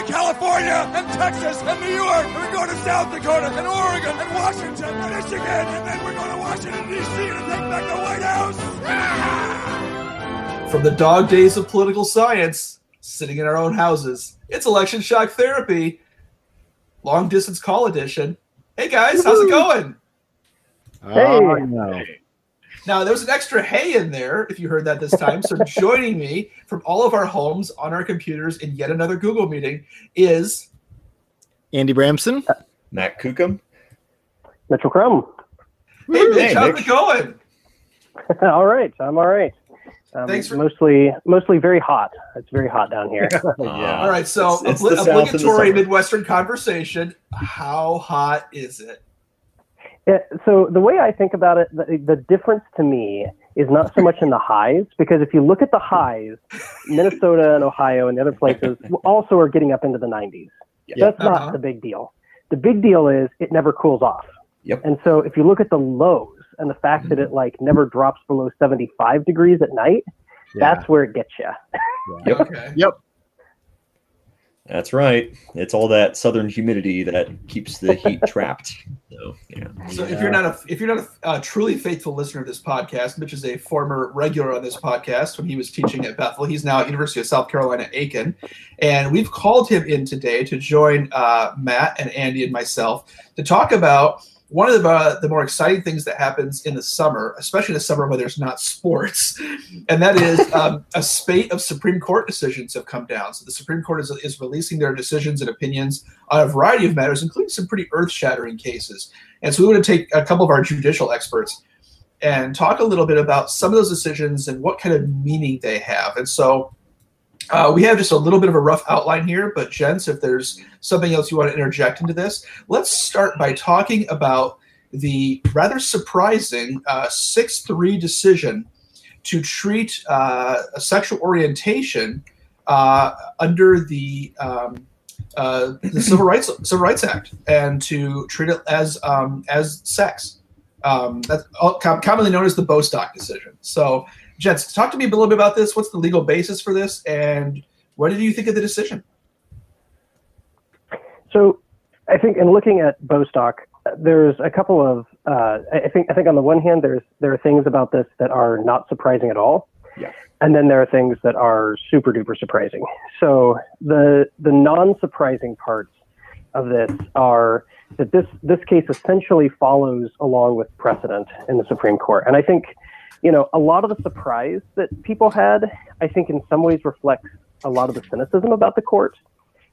We're going to California and Texas and New York. And we're going to South Dakota and Oregon and Washington and Michigan. And then we're going to Washington, D.C. to take back the White House. Ah! From the dog days of political science, sitting in our own houses, it's election shock therapy, long distance call edition. Hey guys, how's it going? Hey. Oh, no. Now, there was an extra hey in there, if you heard that this time. So, joining me from all of our homes on our computers in yet another Google meeting is Andy Bramson. Matt Kukum. Mitchell Crum. Hey, Mitch, Hey, how's Mitch. it going? all right, I'm all right. Um, Thanks for- mostly mostly very hot. It's very hot down here. Yeah. All right, so It's- it's obli- the South in the obligatory. Midwestern conversation. How hot is it? Yeah, so the way I think about it, the, the difference to me is not so much in the highs, because if you look at the highs, Minnesota and Ohio and the other places also are getting up into the 90s. That's Uh-huh. not the big deal. The big deal is it never cools off. Yep. And so if you look at the lows and the fact that it like never drops below 75 degrees at night, that's where it gets you. Yep. Okay. That's right. It's all that southern humidity that keeps the heat trapped. So, yeah. So if you're not a if you're not a, a truly faithful listener of this podcast, Mitch is a former regular on this podcast when he was teaching at Bethel. He's now at University of South Carolina Aiken, and we've called him in today to join uh, Matt and Andy and myself to talk about one of the, uh, the more exciting things that happens in the summer, especially in the summer when there's not sports, and that is um, a spate of Supreme Court decisions have come down. So the Supreme Court is, is releasing their decisions and opinions on a variety of matters, including some pretty earth-shattering cases. And so we want to take a couple of our judicial experts and talk a little bit about some of those decisions and what kind of meaning they have. And so uh, we have just a little bit of a rough outline here, but gents, if there's something else you want to interject into this, let's start by talking about the rather surprising uh, 6 3 decision to treat uh, a sexual orientation uh, under the um, uh, the Civil Rights Civil Rights Act and to treat it as um, as sex. Um, that's commonly known as the Bostock decision. So, gents, talk to me a little bit about this. What's the legal basis for this, and what did you think of the decision? So I think in looking at Bostock, there's a couple of uh, I I think I think on the one hand there's there are things about this that are not surprising at all. Yeah. And then there are things that are super duper surprising. So the the non surprising parts of this are that this this case essentially follows along with precedent in the Supreme Court. And I think, you know, a lot of the surprise that people had, I think in some ways reflects a lot of the cynicism about the court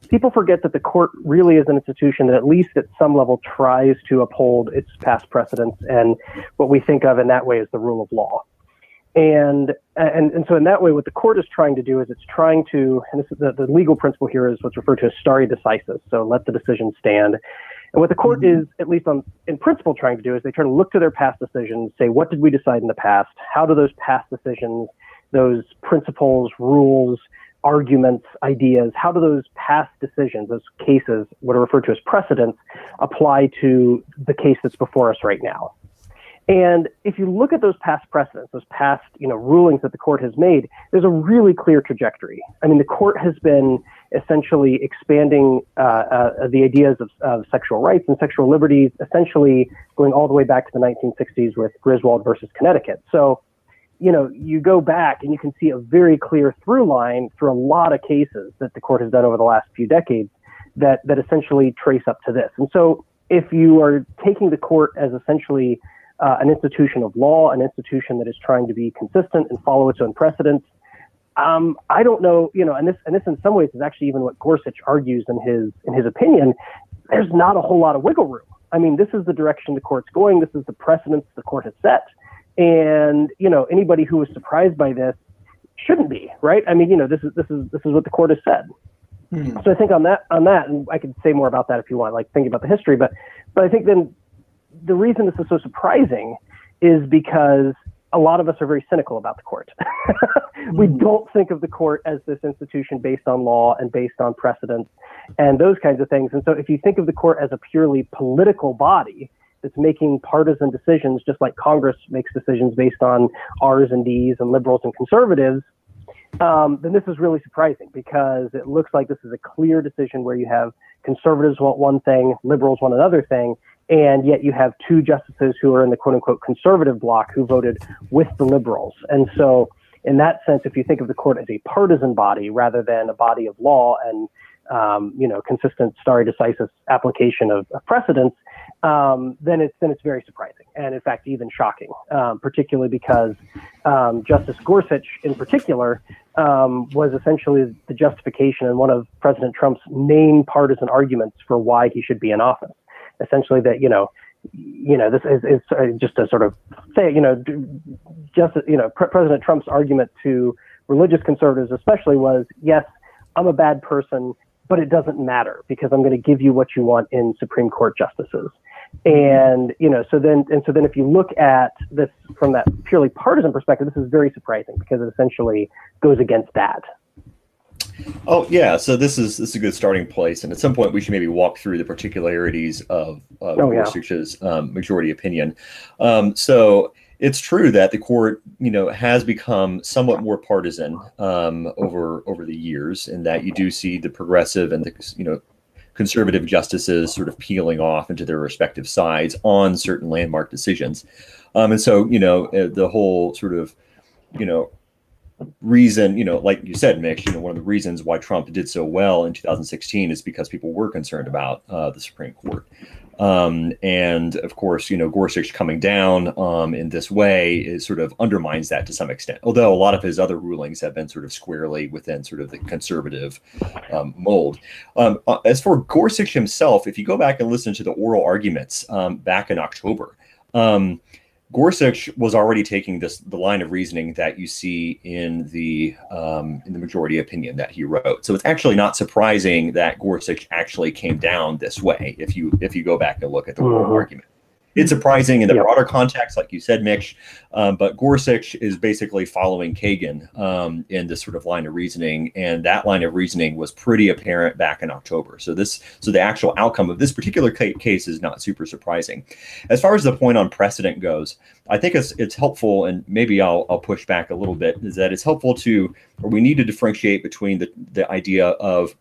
people forget that the court really is an institution that at least at some level tries to uphold its past precedents and what we think of in that way as the rule of law. And, and, and so in that way, what the court is trying to do is it's trying to, and the, the legal principle here is what's referred to as stare decisis. So let the decision stand. And what the court mm-hmm. is, at least on, in principle, trying to do is they try to look to their past decisions, say, what did we decide in the past? How do those past decisions, those principles, rules, arguments, ideas, how do those past decisions, those cases, what are referred to as precedents, apply to the case that's before us right now? And if you look at those past precedents, those past you know rulings that the court has made, there's a really clear trajectory. I mean, the court has been essentially expanding uh, uh, the ideas of, of sexual rights and sexual liberties, essentially going all the way back to the 1960s with Griswold versus Connecticut. So, you know, you go back and you can see a very clear through line through a lot of cases that the court has done over the last few decades that that essentially trace up to this. And so, if you are taking the court as essentially uh, an institution of law, an institution that is trying to be consistent and follow its own precedents. Um, I don't know, you know, and this and this in some ways is actually even what Gorsuch argues in his in his opinion. There's not a whole lot of wiggle room. I mean, this is the direction the court's going. This is the precedents the court has set, and you know, anybody who was surprised by this shouldn't be, right? I mean, you know, this is this is this is what the court has said. Hmm. So I think on that on that, and I could say more about that if you want, like thinking about the history, but but I think then the reason this is so surprising is because a lot of us are very cynical about the court. we don't think of the court as this institution based on law and based on precedent and those kinds of things. And so if you think of the court as a purely political body that's making partisan decisions, just like Congress makes decisions based on R's and D's and liberals and conservatives, um, then this is really surprising because it looks like this is a clear decision where you have conservatives want one thing, liberals want another thing, and yet you have two justices who are in the quote unquote conservative bloc who voted with the liberals. And so, in that sense, if you think of the court as a partisan body rather than a body of law and um, you know consistent stare decisis application of, of precedents, um, then it's then it's very surprising and in fact even shocking, um, particularly because um, Justice Gorsuch in particular um, was essentially the justification and one of President Trump's main partisan arguments for why he should be in office. Essentially that you know you know this is, is uh, just a sort of say you know just you know Pre- President Trump's argument to religious conservatives especially was yes I'm a bad person but it doesn't matter because I'm going to give you what you want in Supreme Court justices and you know so then and so then if you look at this from that purely partisan perspective this is very surprising because it essentially goes against that Oh yeah, so this is this is a good starting place, and at some point we should maybe walk through the particularities of, of Oh, yeah. Um, majority opinion. Um, so it's true that the court, you know, has become somewhat more partisan um, over over the years, in that you do see the progressive and the you know conservative justices sort of peeling off into their respective sides on certain landmark decisions, um, and so you know uh, the whole sort of you know reason, you know, like you said, Mitch, you know, one of the reasons why Trump did so well in 2016 is because people were concerned about uh, the Supreme Court. Um, and of course, you know, Gorsuch coming down um, in this way is sort of undermines that to some extent. Although a lot of his other rulings have been sort of squarely within sort of the conservative um, mold. Um, uh, as for Gorsuch himself, if you go back and listen to the oral arguments um, back in October, um, Gorsuch was already taking this the line of reasoning that you see in the um, in the majority opinion that he wrote. So it's actually not surprising that Gorsuch actually came down this way. If you if you go back and look at the oral Mhm. argument, it's surprising in the Yep. broader context, like you said, Mitch. Um, but Gorsuch is basically following Kagan um, in this sort of line of reasoning, and that line of reasoning was pretty apparent back in October. So this so the actual outcome of this particular case is not super surprising. As far as the point on precedent goes, I think it's it's helpful, and maybe I'll I'll push back a little bit. Is that it's helpful to, or we need to differentiate between the the idea of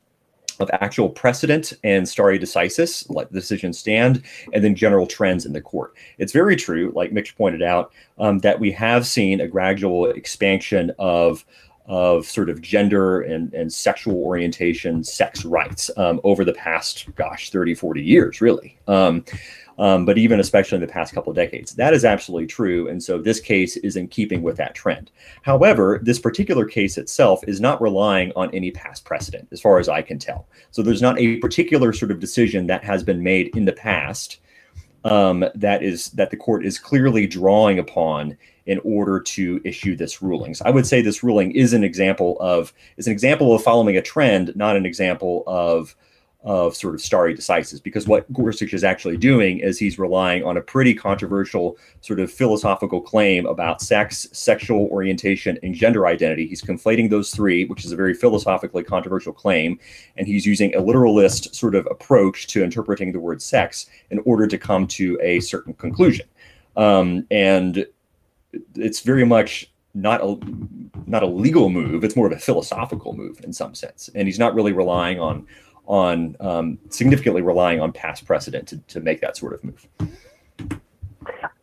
of actual precedent and stare decisis, like the decisions stand, and then general trends in the court. It's very true, like Mitch pointed out, um, that we have seen a gradual expansion of of sort of gender and, and sexual orientation, sex rights um, over the past, gosh, 30, 40 years, really. Um, um, but even especially in the past couple of decades. That is absolutely true. And so this case is in keeping with that trend. However, this particular case itself is not relying on any past precedent, as far as I can tell. So there's not a particular sort of decision that has been made in the past um, that is that the court is clearly drawing upon in order to issue this ruling. So I would say this ruling is an example of is an example of following a trend, not an example of of sort of stare decisis. Because what Gorsuch is actually doing is he's relying on a pretty controversial sort of philosophical claim about sex, sexual orientation, and gender identity. He's conflating those three, which is a very philosophically controversial claim, and he's using a literalist sort of approach to interpreting the word sex in order to come to a certain conclusion. Um, and it's very much not a not a legal move. It's more of a philosophical move in some sense, and he's not really relying on on um, significantly relying on past precedent to, to make that sort of move.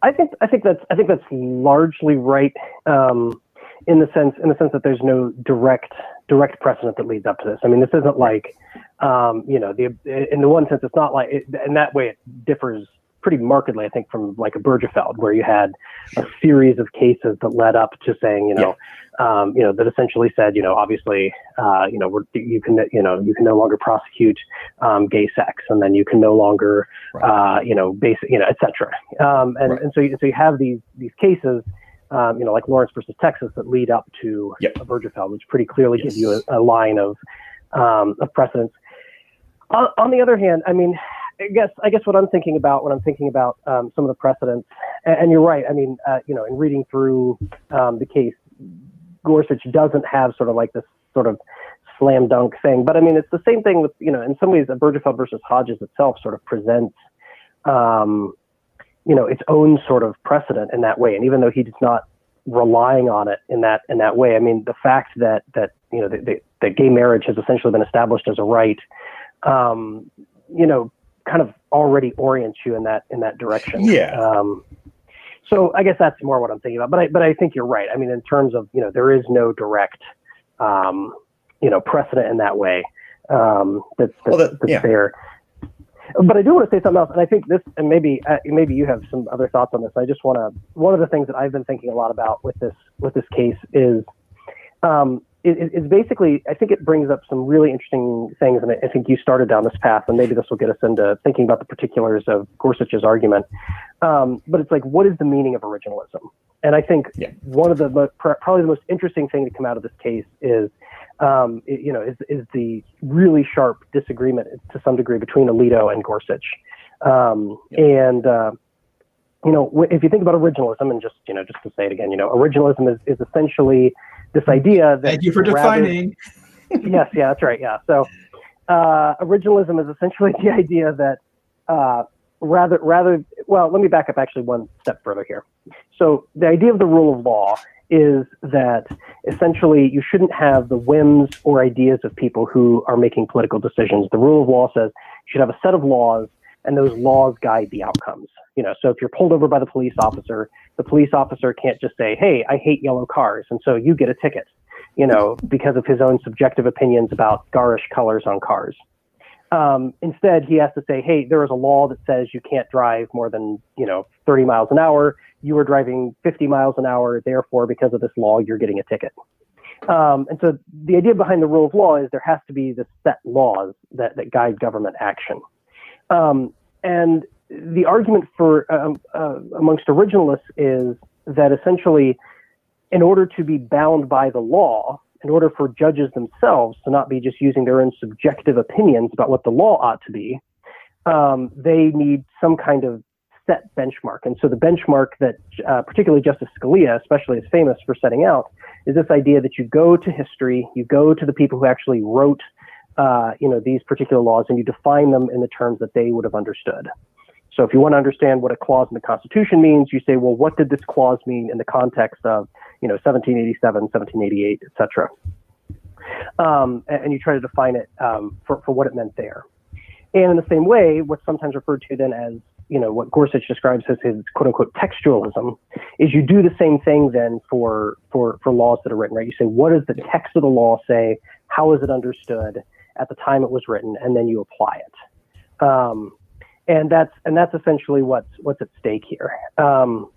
I think I think that's I think that's largely right um, in the sense in the sense that there's no direct direct precedent that leads up to this. I mean, this isn't like um, you know the in the one sense it's not like it, in that way it differs pretty markedly I think from like Obergefell where you had a series of cases that led up to saying you know um, you know that essentially said you know obviously uh, you know we're, you can you know you can no longer prosecute um, gay sex and then you can no longer uh, you know basic you know etc. Um, and and so you, so you have these these cases. Um, you know, like Lawrence versus Texas, that lead up to Obergefell, which pretty clearly gives you a, a line of um, of precedence. On, on the other hand, I mean, I guess I guess what I'm thinking about when I'm thinking about um, some of the precedents and, and you're right. I mean, uh, you know, in reading through um, the case, Gorsuch doesn't have sort of like this sort of slam dunk thing. But I mean, it's the same thing with you know, in some ways, Obergefell versus Hodges itself sort of presents. Um, you know its own sort of precedent in that way and even though he's not relying on it in that in that way i mean the fact that that you know that, that gay marriage has essentially been established as a right um, you know kind of already orients you in that in that direction Yeah. um, so i guess that's more what i'm thinking about but i but i think you're right i mean in terms of you know there is no direct um, you know precedent in that way um, that's that's, Well, that- that's yeah. there but I do want to say something else, and I think this, and maybe uh, maybe you have some other thoughts on this. I just want to. One of the things that I've been thinking a lot about with this with this case is, um, is, is basically I think it brings up some really interesting things, and I, think you started down this path, and maybe this will get us into thinking about the particulars of Gorsuch's argument. Um, but it's like, what is the meaning of originalism? And I think Yeah. one of the mo- probably the most interesting thing to come out of this case is um, it- you know, is, is the really sharp disagreement to some degree between Alito and Gorsuch. Um, And, uh, you know, if you think about originalism, and just, you know, just to say it again, you know, originalism is, is essentially this idea that. Thank you for rather- defining. yes, yeah, that's right. Yeah. So, uh, originalism is essentially the idea that uh, rather, rather, well, let me back up actually one step further here. So, the idea of the rule of law is that essentially you shouldn't have the whims or ideas of people who are making political decisions. The rule of law says you should have a set of laws, and those laws guide the outcomes. You know, so if you're pulled over by the police officer, the police officer can't just say, "Hey, I hate yellow cars," and so you get a ticket you know, because of his own subjective opinions about garish colors on cars. Um, instead, he has to say, hey, there is a law that says you can't drive more than, you know, 30 miles an hour. You were driving 50 miles an hour. Therefore, because of this law, you're getting a ticket. Um, and so the idea behind the rule of law is there has to be the set laws that, that guide government action. Um, and the argument for um, uh, amongst originalists is that essentially in order to be bound by the law, in order for judges themselves to not be just using their own subjective opinions about what the law ought to be, um, they need some kind of set benchmark. And so the benchmark that uh, particularly Justice Scalia, especially, is famous for setting out is this idea that you go to history, you go to the people who actually wrote, uh, you know, these particular laws, and you define them in the terms that they would have understood. So if you want to understand what a clause in the Constitution means, you say, well, what did this clause mean in the context of, you know, 1787, 1788, et cetera? Um, and, you try to define it um, for, for what it meant there. And in the same way, what's sometimes referred to then as, you know, what Gorsuch describes as his quote unquote textualism is you do the same thing then for, for, for laws that are written, right? You say, what does the text of the law say? How is it understood at the time it was written? And then you apply it. Um, and that's and that's essentially what's what's at stake here. Um,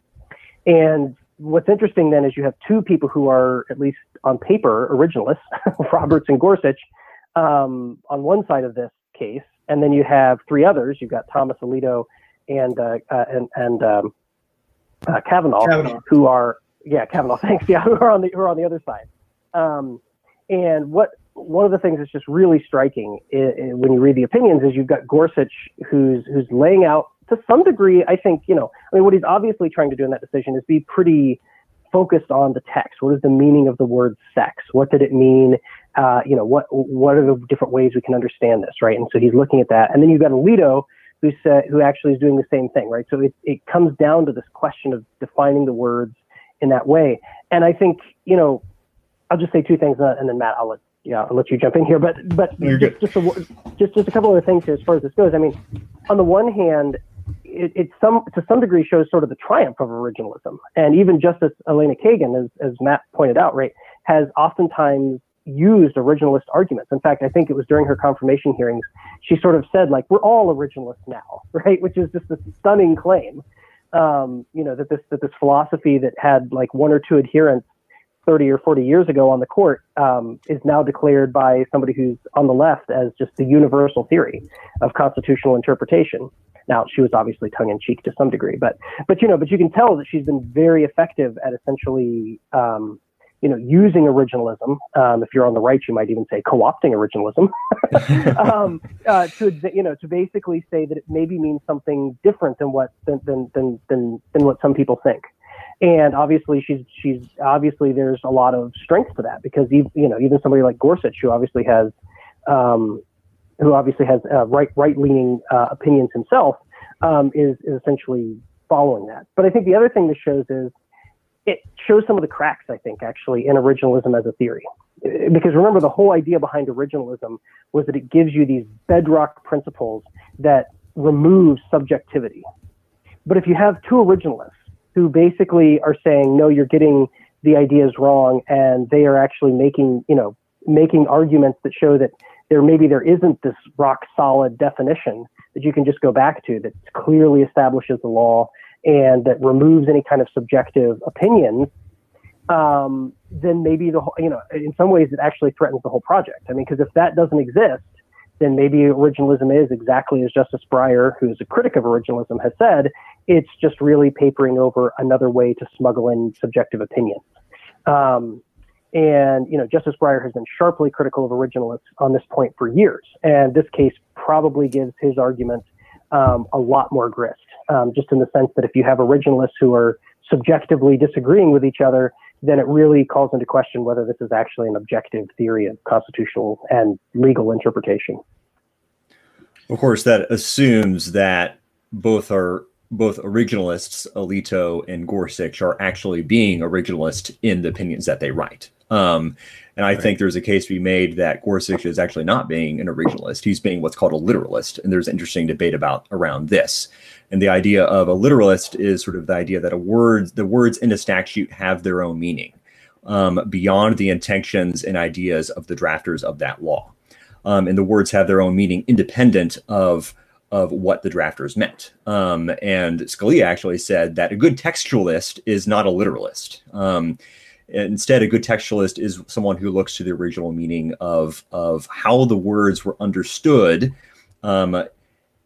and what's interesting then is you have two people who are at least on paper originalists, Roberts and Gorsuch, um, on one side of this case, and then you have three others. You've got Thomas Alito and uh, uh, and and um, uh, Kavanaugh, Kavanaugh. who are yeah Kavanaugh. Thanks. Yeah, who are on the who are on the other side. Um, and what one of the things that's just really striking i i when you read the opinions is you've got Gorsuch who's who's laying out to some degree. I think you know. I mean, what he's obviously trying to do in that decision is be pretty focused on the text. What is the meaning of the word sex? What did it mean? Uh, you know, what what are the different ways we can understand this, right? And so he's looking at that. And then you've got Alito who said who actually is doing the same thing, right? So it it comes down to this question of defining the words in that way. And I think you know, I'll just say two things, and then Matt, I'll let yeah, I'll let you jump in here. But but just just, a, just just a couple other things here as far as this goes. I mean, on the one hand, it, it some to some degree shows sort of the triumph of originalism, and even Justice Elena Kagan, as as Matt pointed out, right, has oftentimes used originalist arguments. In fact, I think it was during her confirmation hearings, she sort of said like, "We're all originalists now," right, which is just a stunning claim. Um, you know that this that this philosophy that had like one or two adherents 30 or 40 years ago on the court um, is now declared by somebody who's on the left as just the universal theory of constitutional interpretation. Now, she was obviously tongue in cheek to some degree, but but you know, but you can tell that she's been very effective at essentially um, you know, using originalism. Um, if you're on the right, you might even say co-opting originalism um, uh, to you know to basically say that it maybe means something different than what than than than than, than what some people think. And obviously, she's she's obviously there's a lot of strength to that because even you know even somebody like Gorsuch, who obviously has um, who obviously has uh, right right leaning uh, opinions himself, um, is is essentially following that. But I think the other thing this shows is it shows some of the cracks, I think, actually, in originalism as a theory. Because remember, the whole idea behind originalism was that it gives you these bedrock principles that remove subjectivity. But if you have two originalists who basically are saying, no, you're getting the ideas wrong, and they are actually making, you know, making arguments that show that there maybe there isn't this rock solid definition that you can just go back to that clearly establishes the law and that removes any kind of subjective opinions, um, then maybe the whole, you know, in some ways it actually threatens the whole project. I mean, because if that doesn't exist, then maybe originalism is exactly as Justice Breyer, who's a critic of originalism, has said, it's just really papering over another way to smuggle in subjective opinions. Um, and you know, Justice Breyer has been sharply critical of originalists on this point for years, and this case probably gives his argument um, a lot more grist, um, just in the sense that if you have originalists who are subjectively disagreeing with each other, then it really calls into question whether this is actually an objective theory of constitutional and legal interpretation. Of course, that assumes that both are both originalists, Alito and Gorsuch, are actually being originalist in the opinions that they write. Um, and I right. think there's a case to be made that Gorsuch is actually not being an originalist. He's being what's called a literalist. And there's interesting debate about around this. And the idea of a literalist is sort of the idea that a word, the words in a statute have their own meaning um, beyond the intentions and ideas of the drafters of that law. Um, and the words have their own meaning independent of of what the drafters meant. Um, and Scalia actually said that a good textualist is not a literalist. Um, Instead, a good textualist is someone who looks to the original meaning of of how the words were understood, um,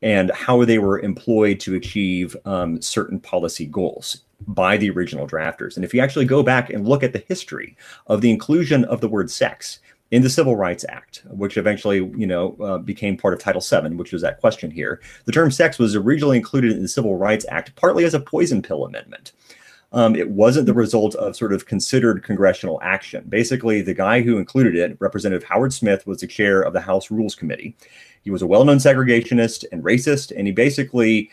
and how they were employed to achieve um, certain policy goals by the original drafters. And if you actually go back and look at the history of the inclusion of the word sex in the Civil Rights Act, which eventually, you know, uh, became part of Title VII, which was that question here. The term sex was originally included in the Civil Rights Act partly as a poison pill amendment. Um, it wasn't the result of sort of considered congressional action. Basically, the guy who included it, Representative Howard Smith, was the chair of the House Rules Committee. He was a well known segregationist and racist, and he basically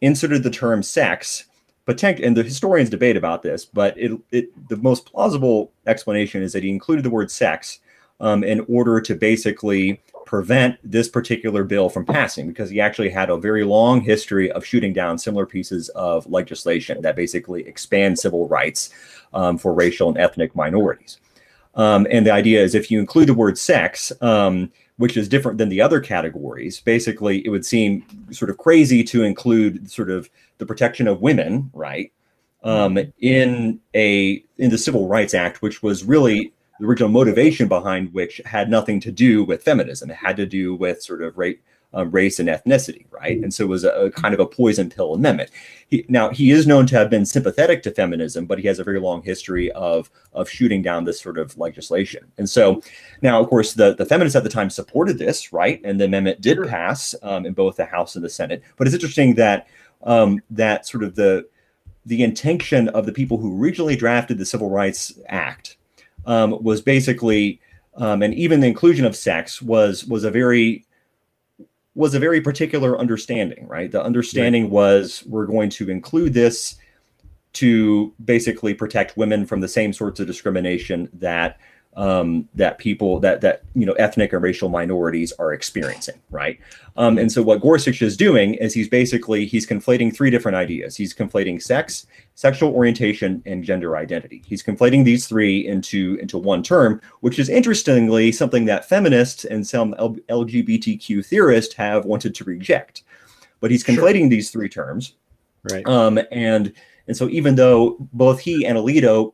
inserted the term sex. And the historians debate about this, but it, it, the most plausible explanation is that he included the word sex um, in order to basically prevent this particular bill from passing because he actually had a very long history of shooting down similar pieces of legislation that basically expand civil rights um, for racial and ethnic minorities. Um, and the idea is if you include the word sex, um, which is different than the other categories, basically it would seem sort of crazy to include sort of the protection of women, right? Um, in a in the Civil Rights Act, which was really the original motivation behind which had nothing to do with feminism. It had to do with sort of race, um, race and ethnicity, right? And so it was a, a kind of a poison pill amendment. He, now he is known to have been sympathetic to feminism, but he has a very long history of of shooting down this sort of legislation. And so now, of course, the the feminists at the time supported this, right? And the amendment did pass um, in both the House and the Senate. But it's interesting that um, that sort of the the intention of the people who originally drafted the Civil Rights Act um, was basically, um, and even the inclusion of sex was was a very was a very particular understanding, right? The understanding right. was we're going to include this to basically protect women from the same sorts of discrimination that um, that people that that you know ethnic and racial minorities are experiencing, right? Um, and so what Gorsuch is doing is he's basically he's conflating three different ideas. He's conflating sex, sexual orientation, and gender identity. He's conflating these three into into one term, which is interestingly something that feminists and some LGBTQ theorists have wanted to reject. But he's conflating sure. these three terms, right? Um, and and so even though both he and Alito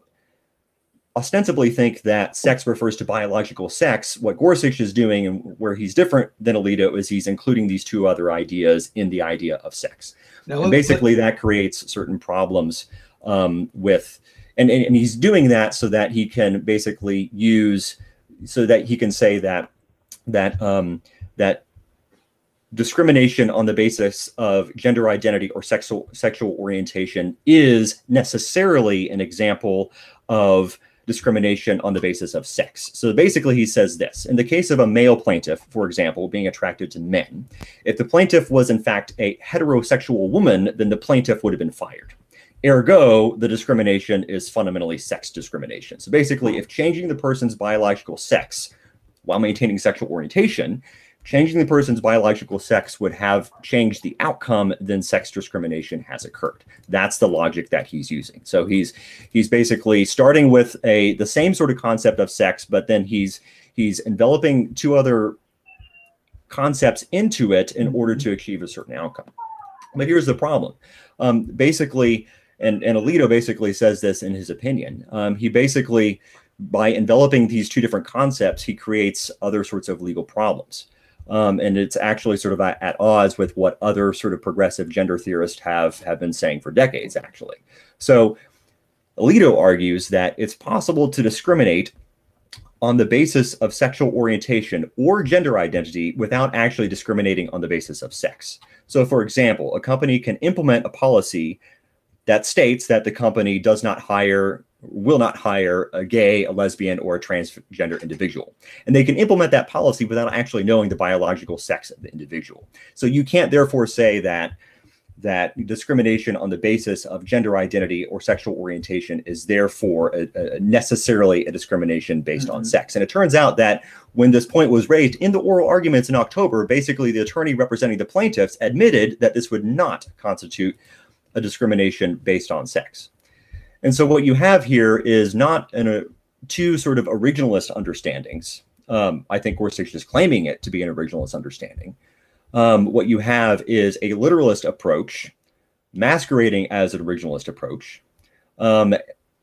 ostensibly think that sex refers to biological sex. What Gorsuch is doing, and where he's different than Alito, is he's including these two other ideas in the idea of sex. Now, and basically, that creates certain problems um, with and, and and he's doing that so that he can basically use so that he can say that that um, that discrimination on the basis of gender identity or sexual sexual orientation is necessarily an example of discrimination on the basis of sex. So basically, he says this in the case of a male plaintiff, for example, being attracted to men, if the plaintiff was in fact a heterosexual woman, then the plaintiff would have been fired. Ergo, the discrimination is fundamentally sex discrimination. So basically, if changing the person's biological sex while maintaining sexual orientation changing the person's biological sex would have changed the outcome, then sex discrimination has occurred. That's the logic that he's using. So he's he's basically starting with a the same sort of concept of sex, but then he's he's enveloping two other concepts into it in order to achieve a certain outcome. But here's the problem. Um, basically, and, and Alito basically says this in his opinion. Um, he basically, by enveloping these two different concepts, he creates other sorts of legal problems. Um, and it's actually sort of at, at, odds with what other sort of progressive gender theorists have have been saying for decades, actually. So Alito argues that it's possible to discriminate on the basis of sexual orientation or gender identity without actually discriminating on the basis of sex. So, for example, a company can implement a policy that states that the company does not hire will not hire a gay, a lesbian, or a transgender individual. And they can implement that policy without actually knowing the biological sex of the individual. So you can't therefore say that that discrimination on the basis of gender identity or sexual orientation is therefore a, a necessarily a discrimination based mm-hmm. on sex. And it turns out that when this point was raised in the oral arguments in October, basically the attorney representing the plaintiffs admitted that this would not constitute a discrimination based on sex. And so what you have here is not an, a two sort of originalist understandings. Um, I think Gorsuch is claiming it to be an originalist understanding. Um, what you have is a literalist approach masquerading as an originalist approach um,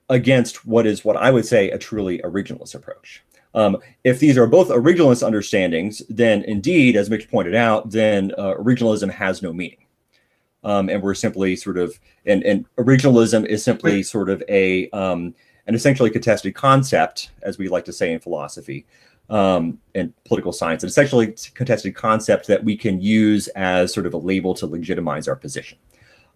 against what is what I would say a truly originalist approach. Um, if these are both originalist understandings, then indeed, as Mitch pointed out, then uh, originalism has no meaning um, and we're simply sort of and, and originalism is simply sort of a um, an essentially contested concept, as we like to say in philosophy um, and political science, an essentially contested concept that we can use as sort of a label to legitimize our position.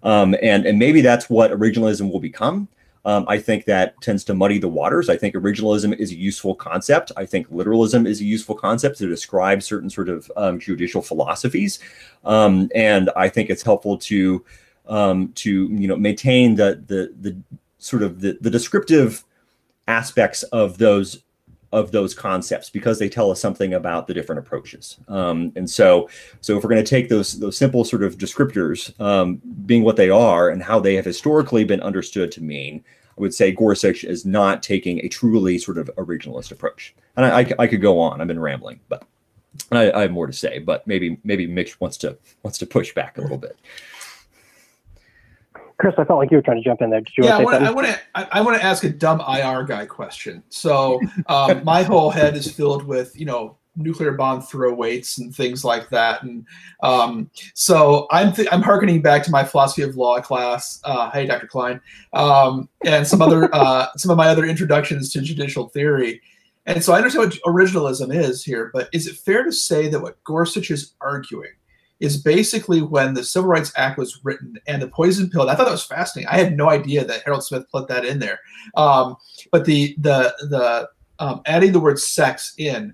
Um, and and maybe that's what originalism will become. Um, I think that tends to muddy the waters. I think originalism is a useful concept. I think literalism is a useful concept to describe certain sort of um, judicial philosophies, um, and I think it's helpful to um, to you know maintain the the the sort of the, the descriptive aspects of those of those concepts because they tell us something about the different approaches. Um, and so, so if we're going to take those those simple sort of descriptors um, being what they are and how they have historically been understood to mean, would say Gorsuch is not taking a truly sort of originalist approach. And I, I, I could go on. I've been rambling, but I, I, have more to say. But maybe maybe Mitch wants to wants to push back a little bit. Chris, I felt like you were trying to jump in there. Did you yeah, want I want to. I, want to ask a dumb IR guy question. So um, my whole head is filled with you know nuclear bomb throw weights and things like that. And um, so I'm th- I'm harkening back to my philosophy of law class. Uh, hey, Dr. Klein, um, and some other uh, some of my other introductions to judicial theory. And so I understand what originalism is here, but is it fair to say that what Gorsuch is arguing is basically when the Civil Rights Act was written and the poison pill. I thought that was fascinating. I had no idea that Harold Smith put that in there. Um, but the the the um, adding the word sex in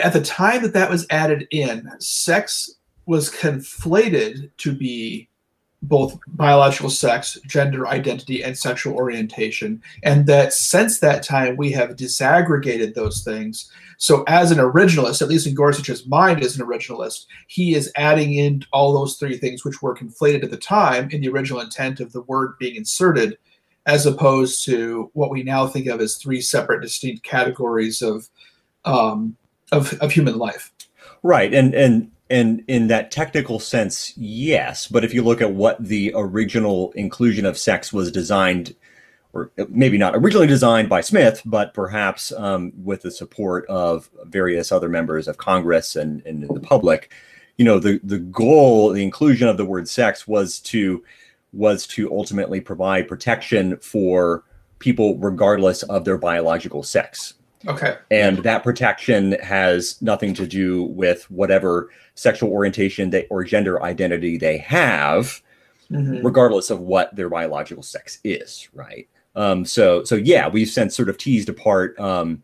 at the time that that was added in, sex was conflated to be both biological sex, gender identity, and sexual orientation. And that since that time, we have disaggregated those things. So, as an originalist, at least in Gorsuch's mind as an originalist, he is adding in all those three things which were conflated at the time in the original intent of the word being inserted, as opposed to what we now think of as three separate, distinct categories of um, of, of human life. Right. And and and in that technical sense, yes. But if you look at what the original inclusion of sex was designed, or maybe not originally designed by Smith, but perhaps um, with the support of various other members of Congress and, and the public, you know, the the goal, the inclusion of the word sex was to was to ultimately provide protection for people regardless of their biological sex. Okay. And that protection has nothing to do with whatever sexual orientation they, or gender identity they have, Mhm. regardless of what their biological sex is, right? Um, so, so yeah, we've since sort of teased apart um,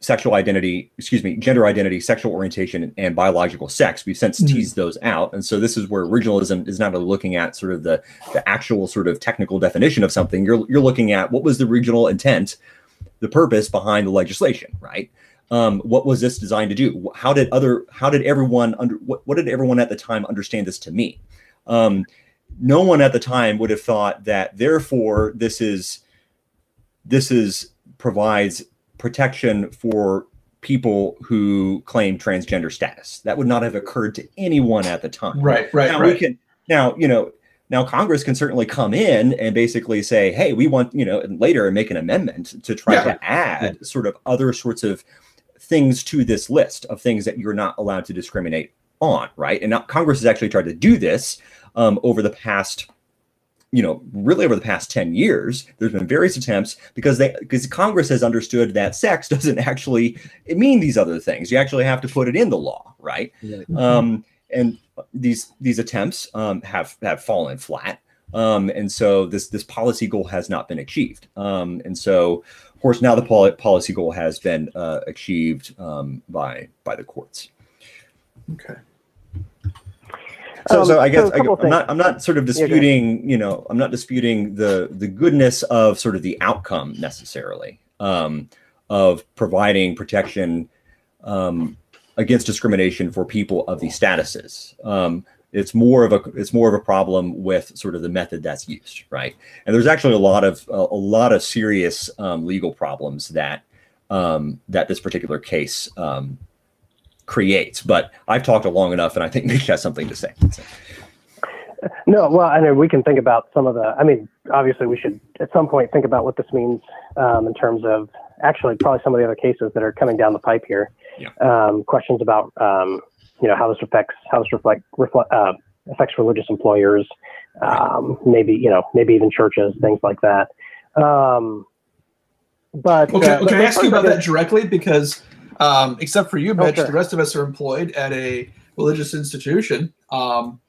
sexual identity, excuse me, gender identity, sexual orientation, and biological sex. We've since Mhm. teased those out, and so this is where originalism is not only looking at sort of the the actual sort of technical definition of something. You're you're looking at what was the original intent, the purpose behind the legislation, right? Um, what was this designed to do? How did other how did everyone under what, what did everyone at the time understand this to mean? Um, no one at the time would have thought that therefore this is this is provides protection for people who claim transgender status. That would not have occurred to anyone at the time. Right, right, now right. we can now, you know, now Congress can certainly come in and basically say, hey, we want, you know, later and later make an amendment to try Yeah. to add sort of other sorts of things to this list of things that you're not allowed to discriminate on, right? And now Congress has actually tried to do this um, over the past you know, really over the past 10 years, there's been various attempts because they because Congress has understood that sex doesn't actually mean these other things. You actually have to put it in the law, right? Um, and these these attempts um, have have fallen flat. Um, and so this this policy goal has not been achieved. Um, and so, of course, now the poli- policy goal has been uh, achieved um, by by the courts. Okay. So, Um, so I guess so a I, couple of am not. I'm not sort of Yeah, go disputing, you know, I'm not disputing the the goodness of sort of the outcome necessarily um, of providing protection um, against discrimination for people of these statuses. Um, it's more of a it's more of a problem with sort of the method that's used, right? And there's actually a lot of a, a lot of serious um, legal problems that um, that this particular case um, creates. But I've talked long enough, and I think Nick has something to say. No, well, I know we can think about some of the. I mean, obviously, we should at some point think about what this means um, in terms of actually probably some of the other cases that are coming down the pipe here. Yeah. Um, questions about um, you know how this affects how this reflect, reflect uh, affects religious employers, um, maybe you know maybe even churches, things like that. Um, but Okay, uh, well, can I ask you about that directly? Because um, except for you, Oh, Mitch, sure. the rest of us are employed at a religious institution. Um,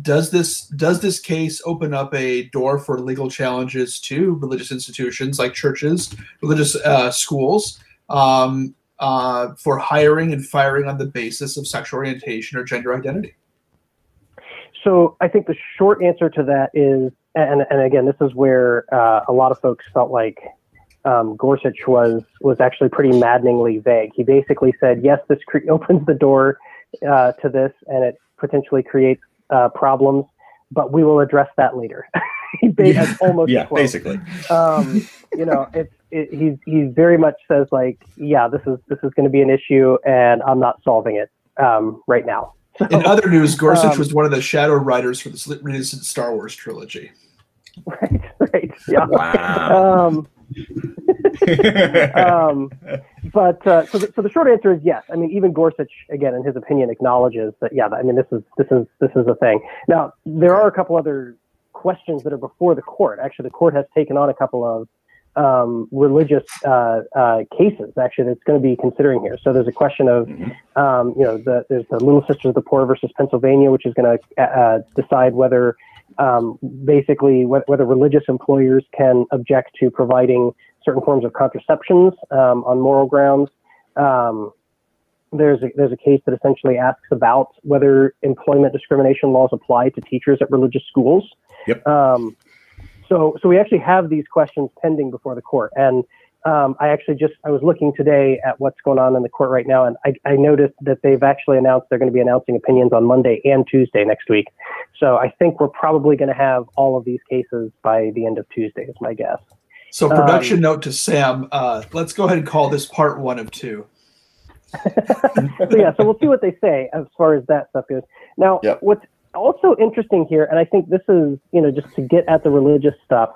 does this does this case open up a door for legal challenges to religious institutions like churches, religious uh, schools, um, uh, for hiring and firing on the basis of sexual orientation or gender identity? So I think the short answer to that is, and and again, this is where uh, a lot of folks felt like um, Gorsuch was was actually pretty maddeningly vague. He basically said, yes, this cre- opens the door uh, to this, and it potentially creates uh, problems, but we will address that later. he ba- Yeah. that's almost yeah, quote. basically. Um, you know, it's it, he he very much says like, yeah, this is this is going to be an issue, and I'm not solving it um, right now. So, In other news, Gorsuch um, was one of the shadow writers for the recent Star Wars trilogy. right, right, yeah. Wow. Um, um, but uh, so, the, so the short answer is yes. I mean, even Gorsuch, again, in his opinion, acknowledges that. Yeah, I mean, this is this is this is a thing. Now, there are a couple other questions that are before the court. Actually, the court has taken on a couple of um, religious uh, uh, cases. Actually, that's going to be considering here. So there's a question of, um, you know, the, there's the Little Sisters of the Poor versus Pennsylvania, which is going to uh, decide whether um, basically wh- whether religious employers can object to providing certain forms of contraceptions um, on moral grounds. Um, there's a, there's a case that essentially asks about whether employment discrimination laws apply to teachers at religious schools. Yep. Um, so so we actually have these questions pending before the court, and um, I actually just I was looking today at what's going on in the court right now, and I, I noticed that they've actually announced they're going to be announcing opinions on Monday and Tuesday next week. So I think we're probably going to have all of these cases by the end of Tuesday, is my guess. So, production Um, note to Sam: uh, Let's go ahead and call this part one of two. so yeah, so we'll see what they say as far as that stuff goes. Now, Yep. what's also interesting here, and I think this is, you know, just to get at the religious stuff,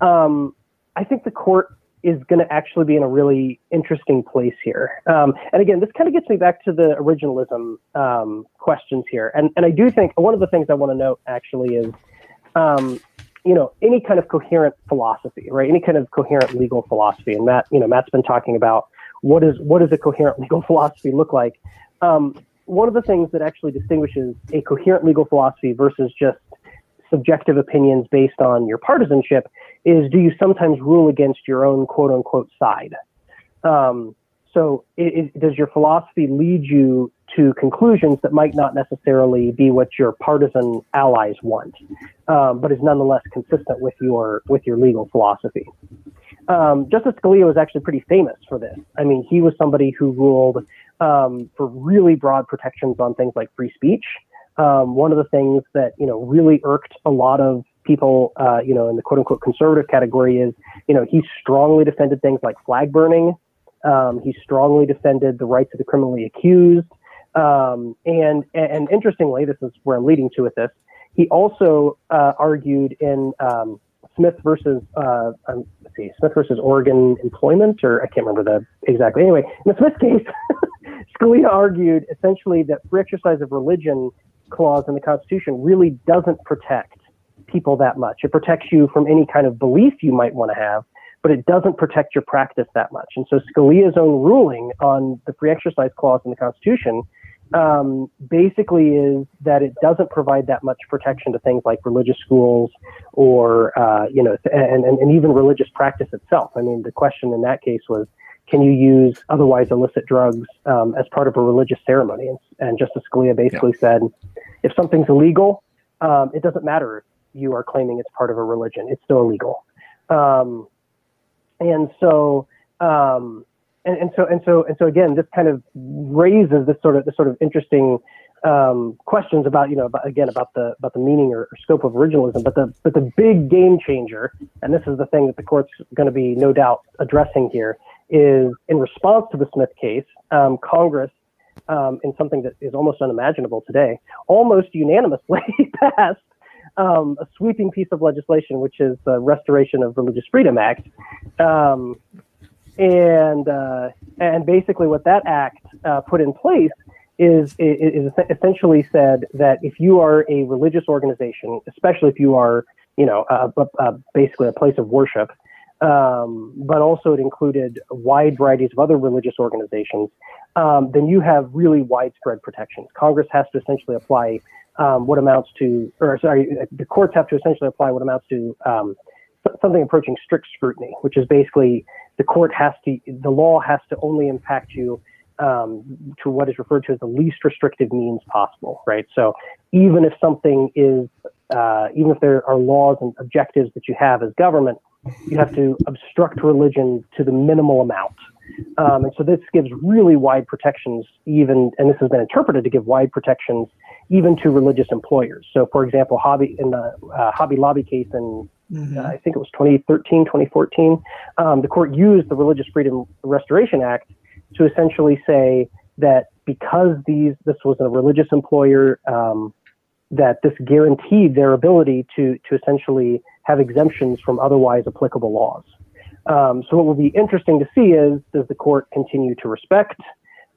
um, I think the court is going to actually be in a really interesting place here. Um, and again, this kind of gets me back to the originalism um, questions here. And and I do think one of the things I want to note actually is um, you know, any kind of coherent philosophy, right? Any kind of coherent legal philosophy. And Matt, you know, Matt's been talking about what is what does a coherent legal philosophy look like? Um, one of the things that actually distinguishes a coherent legal philosophy versus just subjective opinions based on your partisanship is do you sometimes rule against your own quote unquote side? Um, so it, it, does your philosophy lead you to conclusions that might not necessarily be what your partisan allies want, um, but is nonetheless consistent with your with your legal philosophy? Um, Justice Scalia was actually pretty famous for this. I mean, he was somebody who ruled um, for really broad protections on things like free speech. Um, one of the things that you know really irked a lot of people, uh, you know, in the quote unquote conservative category is, you know, he strongly defended things like flag burning. Um, he strongly defended the rights of the criminally accused. Um, and, and interestingly, this is where I'm leading to with this. He also uh, argued in um, Smith versus uh, um, let's see, Smith versus Oregon Employment, or I can't remember the exactly. Anyway, in the Smith case, Scalia argued essentially that free exercise of religion clause in the Constitution really doesn't protect people that much. It protects you from any kind of belief you might want to have, but it doesn't protect your practice that much. And so Scalia's own ruling on the free exercise clause in the Constitution um, basically is that it doesn't provide that much protection to things like religious schools or, uh, you know, and, and, and even religious practice itself. I mean, the question in that case was, can you use otherwise illicit drugs um, as part of a religious ceremony? And, and Justice Scalia basically yeah. said, if something's illegal, um, it doesn't matter if you are claiming it's part of a religion; it's still illegal. Um, and so, um, and, and so and so and so again, this kind of raises this sort of this sort of interesting um, questions about you know about, again about the about the meaning or, or, scope of originalism. But the but the big game changer, and this is the thing that the court's going to be no doubt addressing here, is in response to the Smith case, um, Congress. Um, in something that is almost unimaginable today, almost unanimously passed um, a sweeping piece of legislation, which is the Restoration of Religious Freedom Act. Um, and uh, and basically what that act uh, put in place is, is, essentially said that if you are a religious organization, especially if you are you know basically a place of worship, um, but also it included wide varieties of other religious organizations, um, then you have really widespread protections. Congress has to essentially apply um, what amounts to, or sorry, the courts have to essentially apply what amounts to um, something approaching strict scrutiny, which is basically the court has to, the law has to only impact you um, to what is referred to as the least restrictive means possible, right? So even if something is, uh, even if there are laws and objectives that you have as government, you have to obstruct religion to the minimal amount. Um, and so this gives really wide protections, even, and this has been interpreted to give wide protections even to religious employers. So, for example, Hobby in the uh, Hobby Lobby case in mm-hmm. uh, I think it was 2013, 2014, um, the court used the Religious Freedom Restoration Act to essentially say that because these this was a religious employer, um, that this guaranteed their ability to to essentially have exemptions from otherwise applicable laws. Um, so what will be interesting to see is does the court continue to respect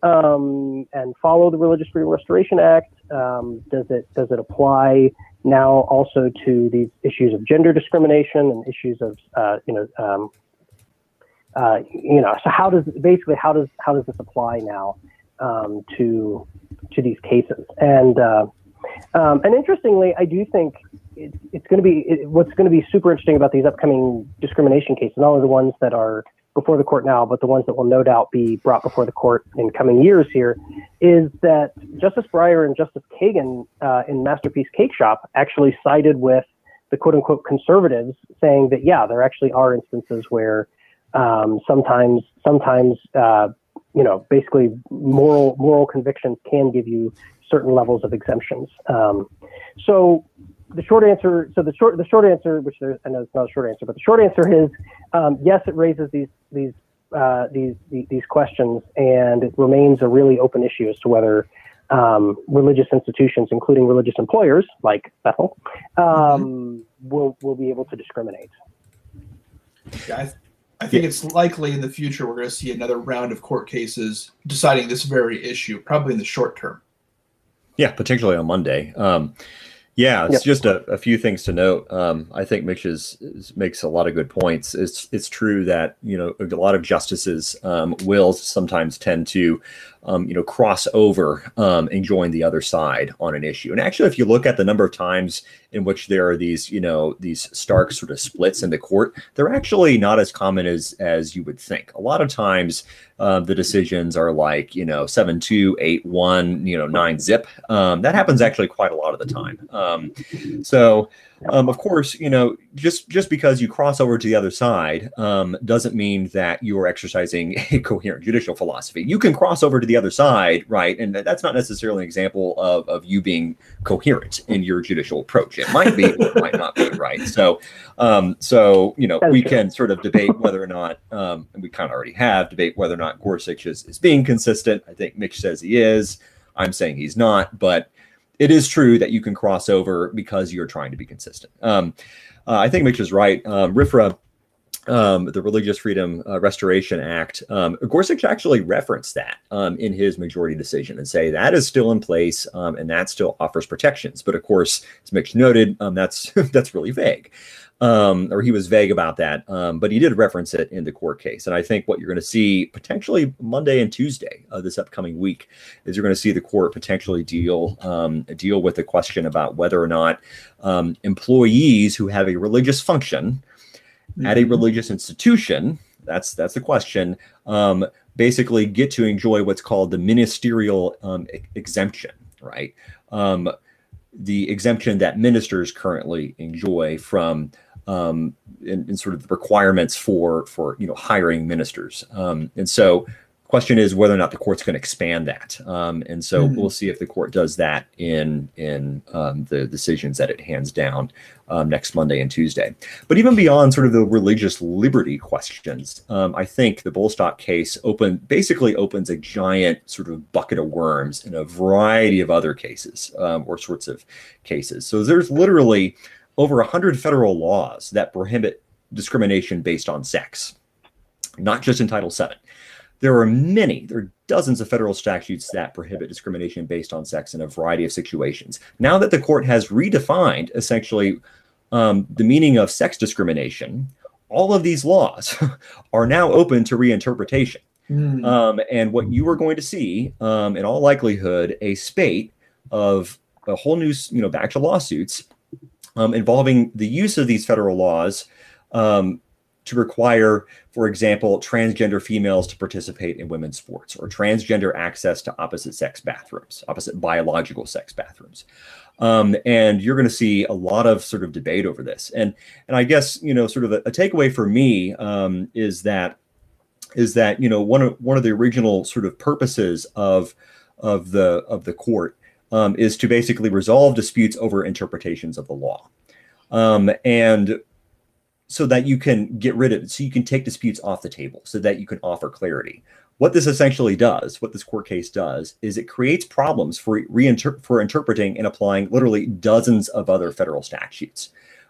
um, and follow the Religious Freedom Restoration Act? Um, does it does it apply now also to these issues of gender discrimination and issues of uh, you know um, uh, you know so how does basically how does how does this apply now um, to to these cases and uh, um, and interestingly I do think it, it's going to be it, what's going to be super interesting about these upcoming discrimination cases not only the ones that are before the court now, but the ones that will no doubt be brought before the court in coming years here, is that Justice Breyer and Justice Kagan uh, in Masterpiece Cakeshop actually sided with the quote unquote conservatives, saying that yeah, there actually are instances where um, sometimes sometimes uh, you know basically moral moral convictions can give you certain levels of exemptions. Um, so the short answer. So the short the short answer, which there, I know it's not a short answer, but the short answer is um, yes. It raises these these uh, these these questions, and it remains a really open issue as to whether um, religious institutions, including religious employers like Bethel, um, mm-hmm. will will be able to discriminate. Yeah, I, th- I think yeah. it's likely in the future we're going to see another round of court cases deciding this very issue, probably in the short term. Yeah, particularly on Monday. Um, Yeah, it's Yep. just a, a few things to note. Um, I think Mitch is, is, makes a lot of good points. It's it's true that you know a lot of justices um, will sometimes tend to um, you know cross over um, and join the other side on an issue. And actually, if you look at the number of times in which there are these you know these stark sort of splits in the court, they're actually not as common as as you would think. A lot of times, uh, the decisions are like you know seven two eight one you know nine zip. Um, that happens actually quite a lot of the time. Um, so, um, of course, you know, just just because you cross over to the other side um, doesn't mean that you're exercising a coherent judicial philosophy. You can cross over to the other side, right? And that's not necessarily an example of, of you being coherent in your judicial approach. It might be, or it might not be, right? So, um, so you know, That's we true. can sort of debate whether or not, um, and we kind of already have debate whether or not Gorsuch is, is being consistent. I think Mitch says he is. I'm saying he's not, but it is true that you can cross over because you're trying to be consistent. Um, uh, I think Mitch is right. Um, RFRA, um, the Religious Freedom uh, Restoration Act, um, Gorsuch actually referenced that um, in his majority decision and say that is still in place um, and that still offers protections. But of course, as Mitch noted, um, that's that's really vague. Um, or he was vague about that, um, but he did reference it in the court case. And I think what you're going to see potentially Monday and Tuesday uh, this upcoming week is you're going to see the court potentially deal um, deal with the question about whether or not um, employees who have a religious function at a religious institution that's that's the question um, basically get to enjoy what's called the ministerial um, exemption right um, the exemption that ministers currently enjoy from um, in, in sort of the requirements for for you know hiring ministers. Um, and so question is whether or not the court's going to expand that. Um, and so Mhm. we'll see if the court does that in in um, the decisions that it hands down um, next monday and tuesday. But even beyond sort of the religious liberty questions um, i think the Bostock case open basically opens a giant sort of bucket of worms in a variety of other cases um, or sorts of cases. So there's literally over 100 federal laws that prohibit discrimination based on sex not just in title VII there are many, there are dozens of federal statutes that prohibit discrimination based on sex in a variety of situations. Now that the court has redefined essentially um, the meaning of sex discrimination, all of these laws are now open to reinterpretation. Hmm. Um, and what you are going to see, um, in all likelihood, a spate of a whole new, you know, batch of lawsuits um, involving the use of these federal laws um, to require, for example, transgender females to participate in women's sports or transgender access to opposite sex bathrooms, opposite biological sex bathrooms. Um, and you're going to see a lot of sort of debate over this. And and I guess you know, sort of a, a takeaway for me um, is that is that you know one of one of the original sort of purposes of of the of the court um, is to basically resolve disputes over interpretations of the law, um, and so that you can get rid of so you can take disputes off the table, so that you can offer clarity. What this essentially does, what this court case does, is it creates problems for reinter- for interpreting and applying literally dozens of other federal statutes.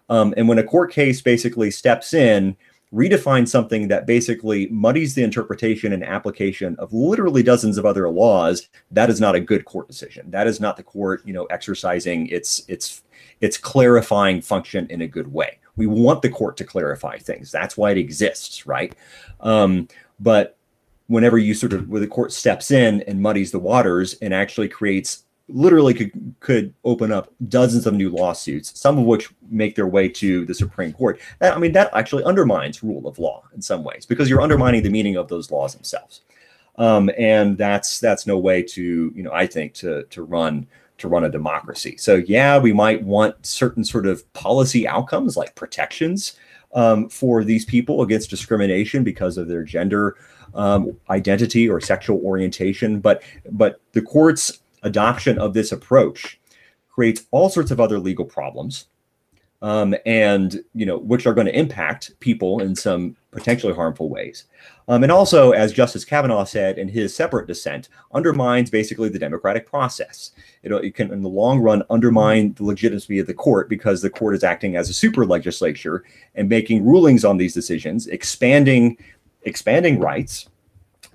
Um, and when a court case basically steps in redefines something that basically muddies the interpretation and application of literally dozens of other laws that is not a good court decision that is not the court you know exercising its its its clarifying function in a good way we want the court to clarify things that's why it exists right um, but whenever you sort of where the court steps in and muddies the waters and actually creates literally could could open up dozens of new lawsuits, some of which make their way to the Supreme Court. That, I mean, that actually undermines rule of law in some ways because you're undermining the meaning of those laws themselves, um, and that's that's no way to you know I think to to run to run a democracy. So yeah, we might want certain sort of policy outcomes like protections um, for these people against discrimination because of their gender um, identity or sexual orientation, but but the courts adoption of this approach creates all sorts of other legal problems um, and you know which are going to impact people in some potentially harmful ways. Um, and also as justice kavanaugh said in his separate dissent undermines basically the democratic process. It, it can in the long run undermine the legitimacy of the court because the court is acting as a super legislature and making rulings on these decisions expanding expanding rights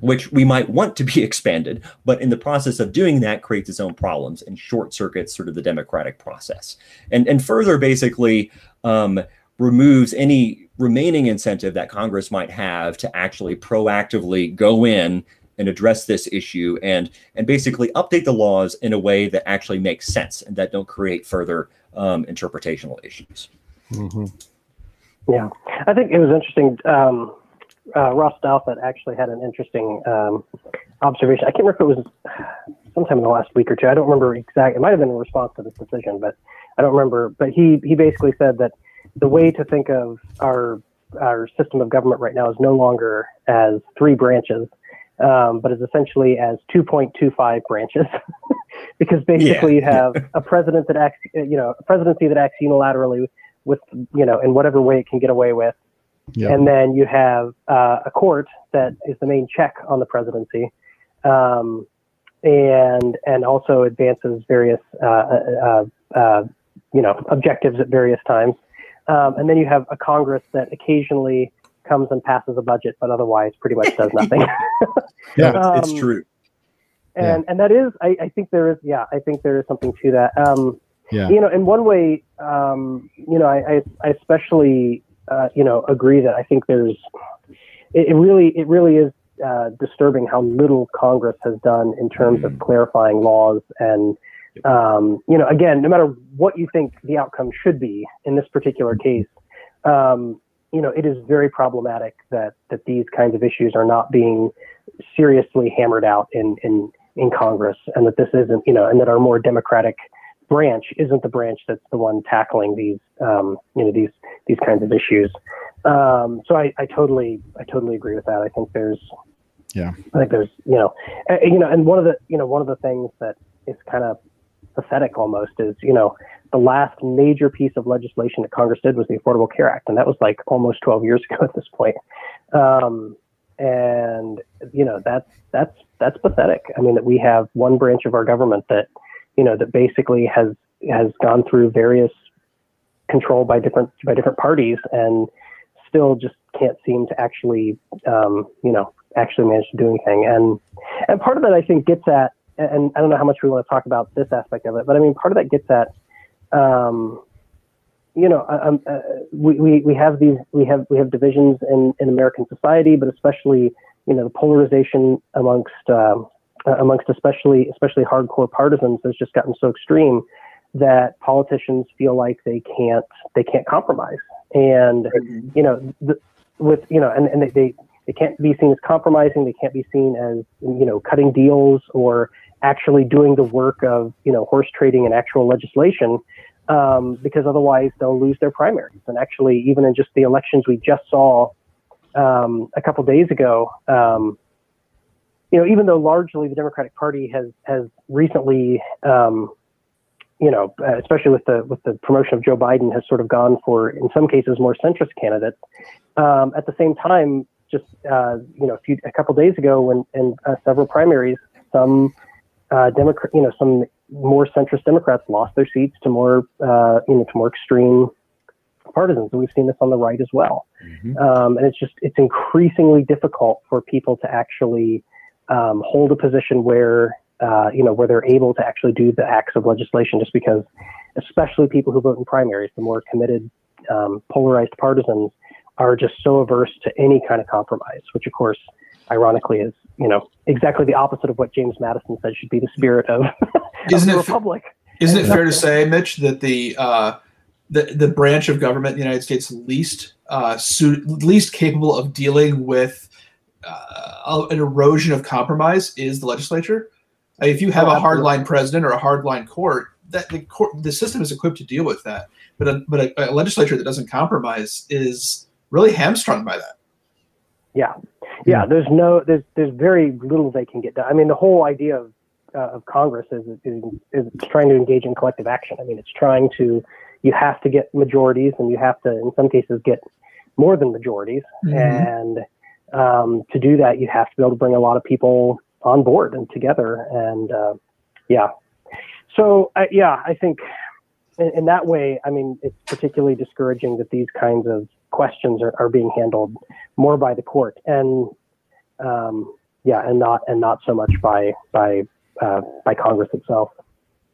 which we might want to be expanded, but in the process of doing that creates its own problems and short circuits sort of the democratic process. And, and further, basically, um, removes any remaining incentive that Congress might have to actually proactively go in and address this issue and and basically update the laws in a way that actually makes sense and that don't create further um, interpretational issues. Mm-hmm. Yeah, I think it was interesting. Um, uh, Ross Douthat actually had an interesting um, observation. I can't remember if it was sometime in the last week or two. I don't remember exactly. It might have been in response to this decision, but I don't remember. But he he basically said that the way to think of our our system of government right now is no longer as three branches, um, but is essentially as 2.25 branches, because basically yeah. you have a president that acts, you know, a presidency that acts unilaterally with, you know, in whatever way it can get away with, yep. and then you have uh, a court that is the main check on the presidency, um, and and also advances various, uh, uh, uh you know, objectives at various times. Um, and then you have a Congress that occasionally comes and passes a budget, but otherwise pretty much does nothing. yeah, um, it's true. And yeah. and that is, I, I, think there is, yeah, I think there is something to that. Um, yeah. You know, in one way, um, you know, I, I, I especially, uh, you know, agree that I think there's, it, it really, it really is uh, disturbing how little Congress has done in terms mm. of clarifying laws and um, you know, again, no matter what you think the outcome should be in this particular case, um, you know, it is very problematic that that these kinds of issues are not being seriously hammered out in in in Congress, and that this isn't, you know, and that our more democratic branch isn't the branch that's the one tackling these, um, you know, these these kinds of issues. Um, so I, I totally I totally agree with that. I think there's, yeah, I think there's, you know, you know, and one of the, you know, one of the things that is kind of pathetic almost is, you know, the last major piece of legislation that Congress did was the Affordable Care Act, and that was like almost 12 years ago at this point. Um, and you know that's that's that's pathetic. I mean that we have one branch of our government that you know that basically has has gone through various control by different by different parties and still just can't seem to actually um, you know actually manage to do anything. And and part of that I think gets at and I don't know how much we want to talk about this aspect of it, but I mean, part of that gets at, um, you know, um, uh, we, we, we have these, we have, we have divisions in, in American society, but especially, you know, the polarization amongst, um, uh, amongst especially, especially hardcore partisans has just gotten so extreme that politicians feel like they can't, they can't compromise. And, you know, the, with, you know, and, and they, they, they can't be seen as compromising. They can't be seen as, you know, cutting deals or actually doing the work of you know horse trading and actual legislation um, because otherwise they'll lose their primaries. And actually, even in just the elections we just saw um, a couple days ago, um, you know, even though largely the Democratic Party has has recently, um, you know, especially with the with the promotion of Joe Biden, has sort of gone for in some cases more centrist candidates. Um, at the same time, just uh, you know, a few a couple days ago, when in uh, several primaries, some uh, Democrat, you know, some more centrist Democrats lost their seats to more, uh, you know, to more extreme partisans. And we've seen this on the right as well. Mm-hmm. Um, and it's just, it's increasingly difficult for people to actually um, hold a position where, uh, you know, where they're able to actually do the acts of legislation just because, especially people who vote in primaries, the more committed, um, polarized partisans are just so averse to any kind of compromise, which of course, ironically, is you know exactly the opposite of what James Madison said should be the spirit of, isn't of the it, republic. Isn't and it fair to say, Mitch, that the uh, the the branch of government in the United States least uh, su- least capable of dealing with uh, an erosion of compromise is the legislature? if you have oh, a hardline president or a hardline court, that the court the system is equipped to deal with that. But a, but a, a legislature that doesn't compromise is really hamstrung by that. Yeah, yeah. There's no, there's there's very little they can get done. I mean, the whole idea of uh, of Congress is, is is trying to engage in collective action. I mean, it's trying to, you have to get majorities, and you have to, in some cases, get more than majorities. Mm-hmm. And um, to do that, you have to be able to bring a lot of people on board and together. And uh, yeah, so yeah, I think in, in, that way, I mean, it's particularly discouraging that these kinds of questions are, are being handled more by the court. And um, yeah, and not and not so much by by uh, by Congress itself.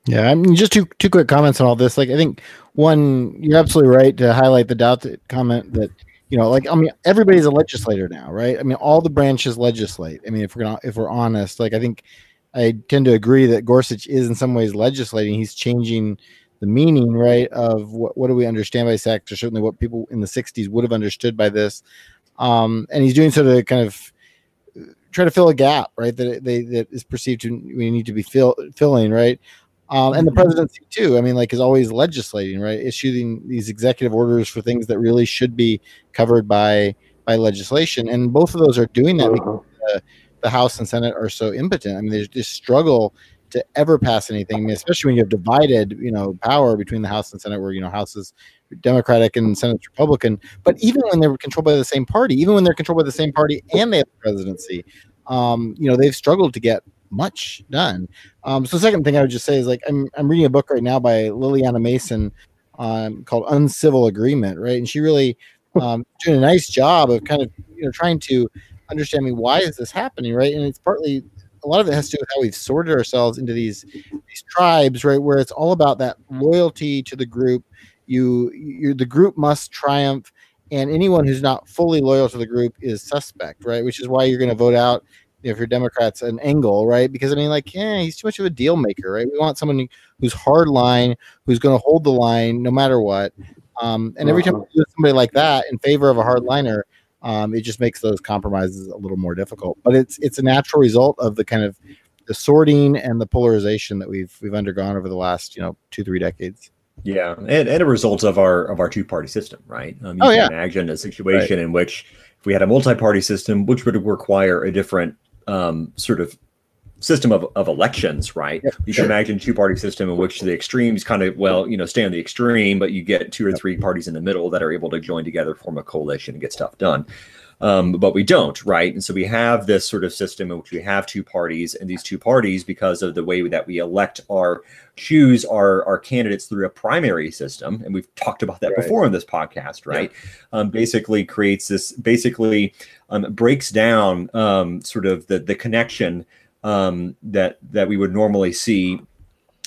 Yeah, I mean, just two two quick comments on all this. Like, I think one, you're absolutely right to highlight the Douthat comment that you know, like I mean, everybody's a legislator now, right? I mean, all the branches legislate. I mean, if we're gonna, if we're honest, like I think I tend to agree that Gorsuch is in some ways legislating. He's changing the meaning, right, of what what do we understand by sex, or certainly what people in the '60s would have understood by this. Um, and he's doing so to kind of try to fill a gap, right? That they that is perceived to we need to be fill, filling, right? Um, and the mm-hmm. presidency too. I mean, like is always legislating, right? Issuing these executive orders for things that really should be covered by by legislation, and both of those are doing that because uh-huh. the, the House and Senate are so impotent. I mean, there's this struggle to ever pass anything, I mean, especially when you have divided, you know, power between the House and Senate, where you know House is Democratic and Senate's Republican. But even when they're controlled by the same party, even when they're controlled by the same party and they have the presidency, um, you know, they've struggled to get much done. Um, so, the second thing I would just say is like I'm I'm reading a book right now by Lilliana Mason um, called Uncivil Agreement, right? And she really um, doing a nice job of kind of you know trying to understand me why is this happening, right? And it's partly a lot of it has to do with how we've sorted ourselves into these these tribes, right? Where it's all about that loyalty to the group. You you the group must triumph, and anyone who's not fully loyal to the group is suspect, right? Which is why you're going to vote out if you're Democrats an Engel, right? Because I mean, like, yeah, he's too much of a deal maker, right? We want someone who's hard line, who's going to hold the line no matter what. Um, and every time uh-huh. we do somebody like that in favor of a hardliner, um, it just makes those compromises a little more difficult. But it's it's a natural result of the kind of the sorting and the polarization that we've we've undergone over the last you know two three decades. Yeah, and, and a result of our of our two party system, right? Um, you oh, can yeah. imagine a situation right. in which if we had a multi party system, which would require a different um, sort of system of, of elections, right? Yep, you can imagine two party system in which the extremes kind of well, you know, stay on the extreme, but you get two or three parties in the middle that are able to join together, form a coalition, and get stuff done. Um, but we don't, right? And so we have this sort of system in which we have two parties, and these two parties, because of the way that we elect our choose our our candidates through a primary system, and we've talked about that right. before in this podcast, right? Yeah. Um, basically creates this, basically um, breaks down um, sort of the the connection um, that that we would normally see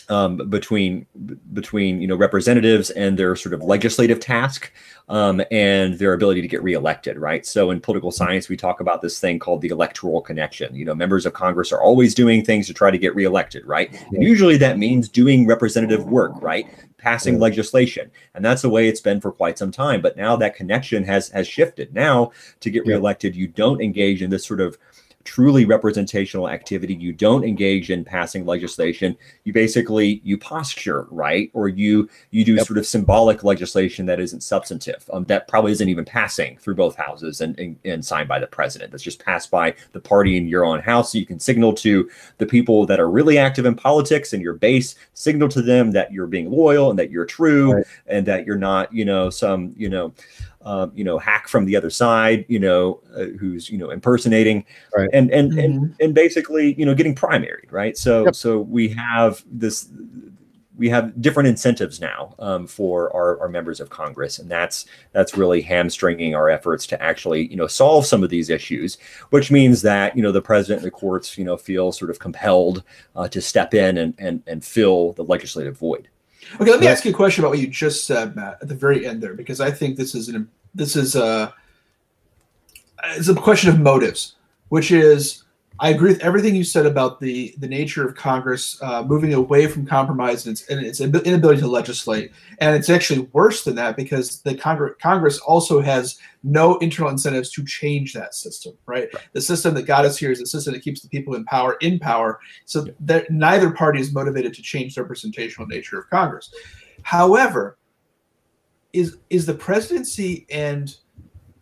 um, between between you know representatives and their sort of legislative task um, and their ability to get reelected, right? So in political science, we talk about this thing called the electoral connection. You know, members of Congress are always doing things to try to get reelected, right? And usually that means doing representative work, right? Passing legislation, and that's the way it's been for quite some time. But now that connection has has shifted. Now to get reelected, you don't engage in this sort of truly representational activity you don't engage in passing legislation you basically you posture right or you you do yep. sort of symbolic legislation that isn't substantive um, that probably isn't even passing through both houses and, and, and signed by the president that's just passed by the party in your own house so you can signal to the people that are really active in politics and your base signal to them that you're being loyal and that you're true right. and that you're not you know some you know um, you know, hack from the other side, you know, uh, who's you know impersonating, right. and and mm-hmm. and and basically, you know, getting primaried, right? So yep. so we have this, we have different incentives now um, for our, our members of Congress, and that's that's really hamstringing our efforts to actually you know solve some of these issues, which means that you know the president and the courts you know feel sort of compelled uh, to step in and and and fill the legislative void. Okay, let me ask you a question about what you just said, Matt, at the very end there, because I think this is an this is a it's a question of motives, which is I agree with everything you said about the the nature of Congress uh, moving away from compromise and its, and its inability to legislate. And it's actually worse than that because the Congress Congress also has no internal incentives to change that system. Right, right. the system that got us here is a system that keeps the people in power in power. So yeah. that neither party is motivated to change the representational nature of Congress. However, is is the presidency and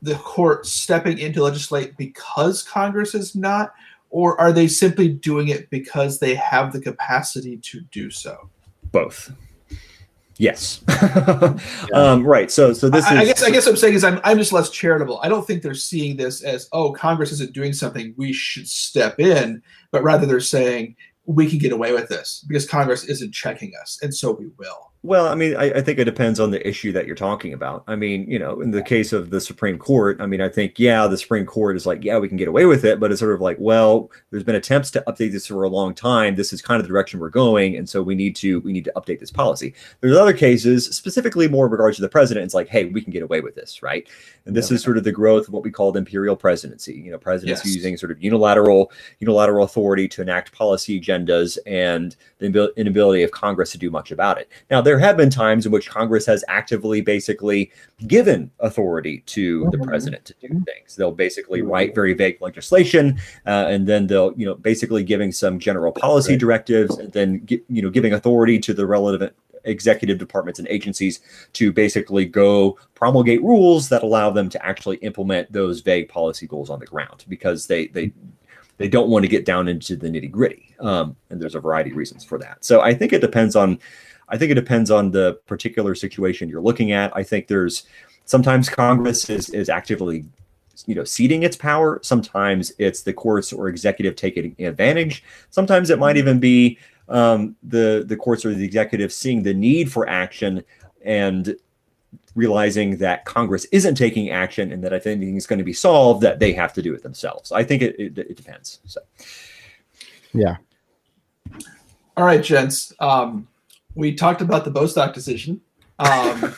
the court stepping in to legislate because Congress is not? or are they simply doing it because they have the capacity to do so? Both. Yes. yeah. um, right. So, so this I, is. I guess. I guess I'm saying is I'm I'm just less charitable. I don't think they're seeing this as oh Congress isn't doing something we should step in, but rather they're saying we can get away with this because Congress isn't checking us, and so we will. Well, I mean, I, I, think it depends on the issue that you're talking about. I mean, you know, in the case of the Supreme Court, I mean, I think, yeah, the Supreme Court is like, yeah, we can get away with it, but it's sort of like, well, there's been attempts to update this for a long time. This is kind of the direction we're going, and so we need to we need to update this policy. There's other cases, specifically more in regards to the president. It's like, hey, we can get away with this, right? And this is sort of the growth of what we call the imperial presidency. You know, presidents yes. using sort of unilateral unilateral authority to enact policy agendas and the inability of Congress to do much about it. Now, there have been times in which Congress has actively basically given authority to the mm-hmm. president to do things. They'll basically mm-hmm. write very vague legislation, uh, and then they'll, you know, basically giving some general policy right. directives, and then you know, giving authority to the relevant executive departments and agencies to basically go promulgate rules that allow them to actually implement those vague policy goals on the ground because they they they don't want to get down into the nitty gritty um, and there's a variety of reasons for that so i think it depends on i think it depends on the particular situation you're looking at i think there's sometimes congress is is actively you know ceding its power sometimes it's the courts or executive taking advantage sometimes it might even be um, the the courts or the executive seeing the need for action and realizing that Congress isn't taking action and that if anything is going to be solved, that they have to do it themselves. I think it, it, it depends. So, yeah. All right, gents. Um, we talked about the Bostock decision. Um,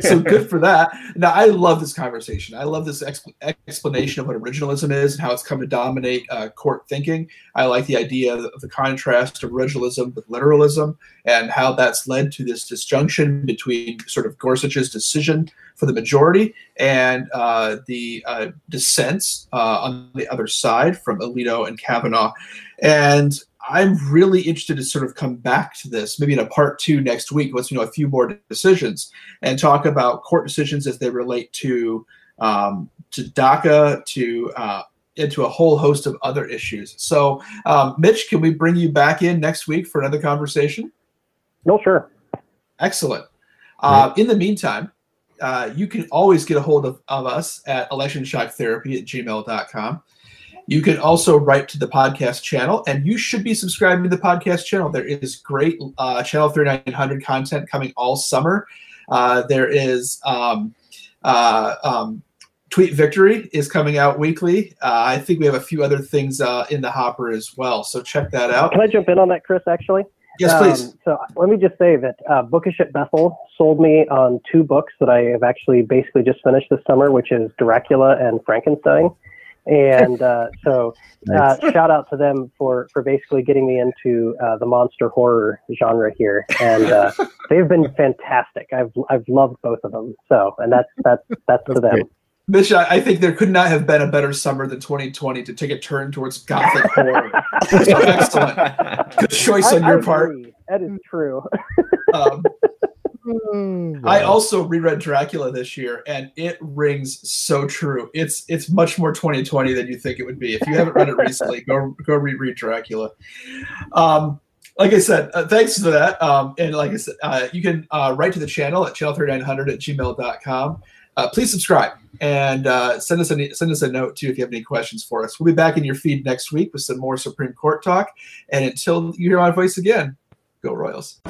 so good for that. Now, I love this conversation. I love this exp- explanation of what originalism is and how it's come to dominate uh, court thinking. I like the idea of the contrast of originalism with literalism and how that's led to this disjunction between sort of Gorsuch's decision for the majority and uh, the uh, dissents uh, on the other side from Alito and Kavanaugh. And I'm really interested to sort of come back to this, maybe in a part two next week, once we know a few more decisions, and talk about court decisions as they relate to um, to DACA, to uh, into a whole host of other issues. So, um, Mitch, can we bring you back in next week for another conversation? No, sure. Excellent. Uh, in the meantime, uh, you can always get a hold of, of us at electionshocktherapy at gmail.com. You can also write to the podcast channel, and you should be subscribing to the podcast channel. There is great uh, Channel 3900 content coming all summer. Uh, there is um, uh, um, Tweet Victory is coming out weekly. Uh, I think we have a few other things uh, in the hopper as well. So check that out. Can I jump in on that, Chris? Actually. Yes, please. Um, so let me just say that uh, Bookish at Bethel sold me on two books that I have actually basically just finished this summer, which is Dracula and Frankenstein and uh, so uh, shout out to them for for basically getting me into uh, the monster horror genre here, and uh, they've been fantastic. I've I've loved both of them. So, and that's that's that's, for them. Great. I think there could not have been a better summer than 2020 to take a turn towards gothic horror. excellent. Good choice on your I part. That is true. um, I also reread Dracula this year, and it rings so true. It's it's much more 2020 than you think it would be. If you haven't read it recently, go go reread Dracula. Um, like I said, uh, thanks for that. Um, and like I said, uh, you can uh, write to the channel at channel3900 at gmail.com. Uh, please subscribe and uh, send us a send us a note too if you have any questions for us. We'll be back in your feed next week with some more Supreme Court talk. And until you hear my voice again, go Royals.